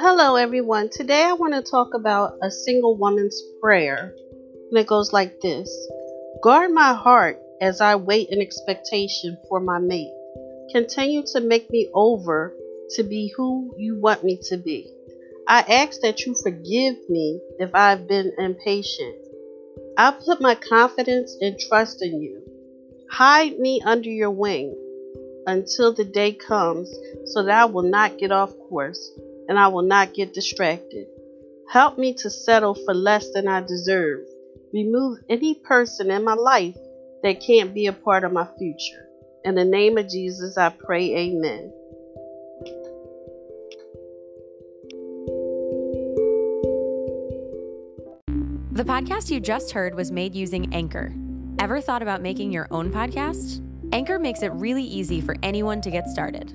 Hello, everyone. Today I want to talk about a single woman's prayer. And it goes like this Guard my heart as I wait in expectation for my mate. Continue to make me over to be who you want me to be. I ask that you forgive me if I've been impatient. I put my confidence and trust in you. Hide me under your wing until the day comes so that I will not get off course and I will not get distracted. Help me to settle for less than I deserve. Remove any person in my life that can't be a part of my future. In the name of Jesus, I pray, Amen. The podcast you just heard was made using Anchor. Ever thought about making your own podcast? Anchor makes it really easy for anyone to get started.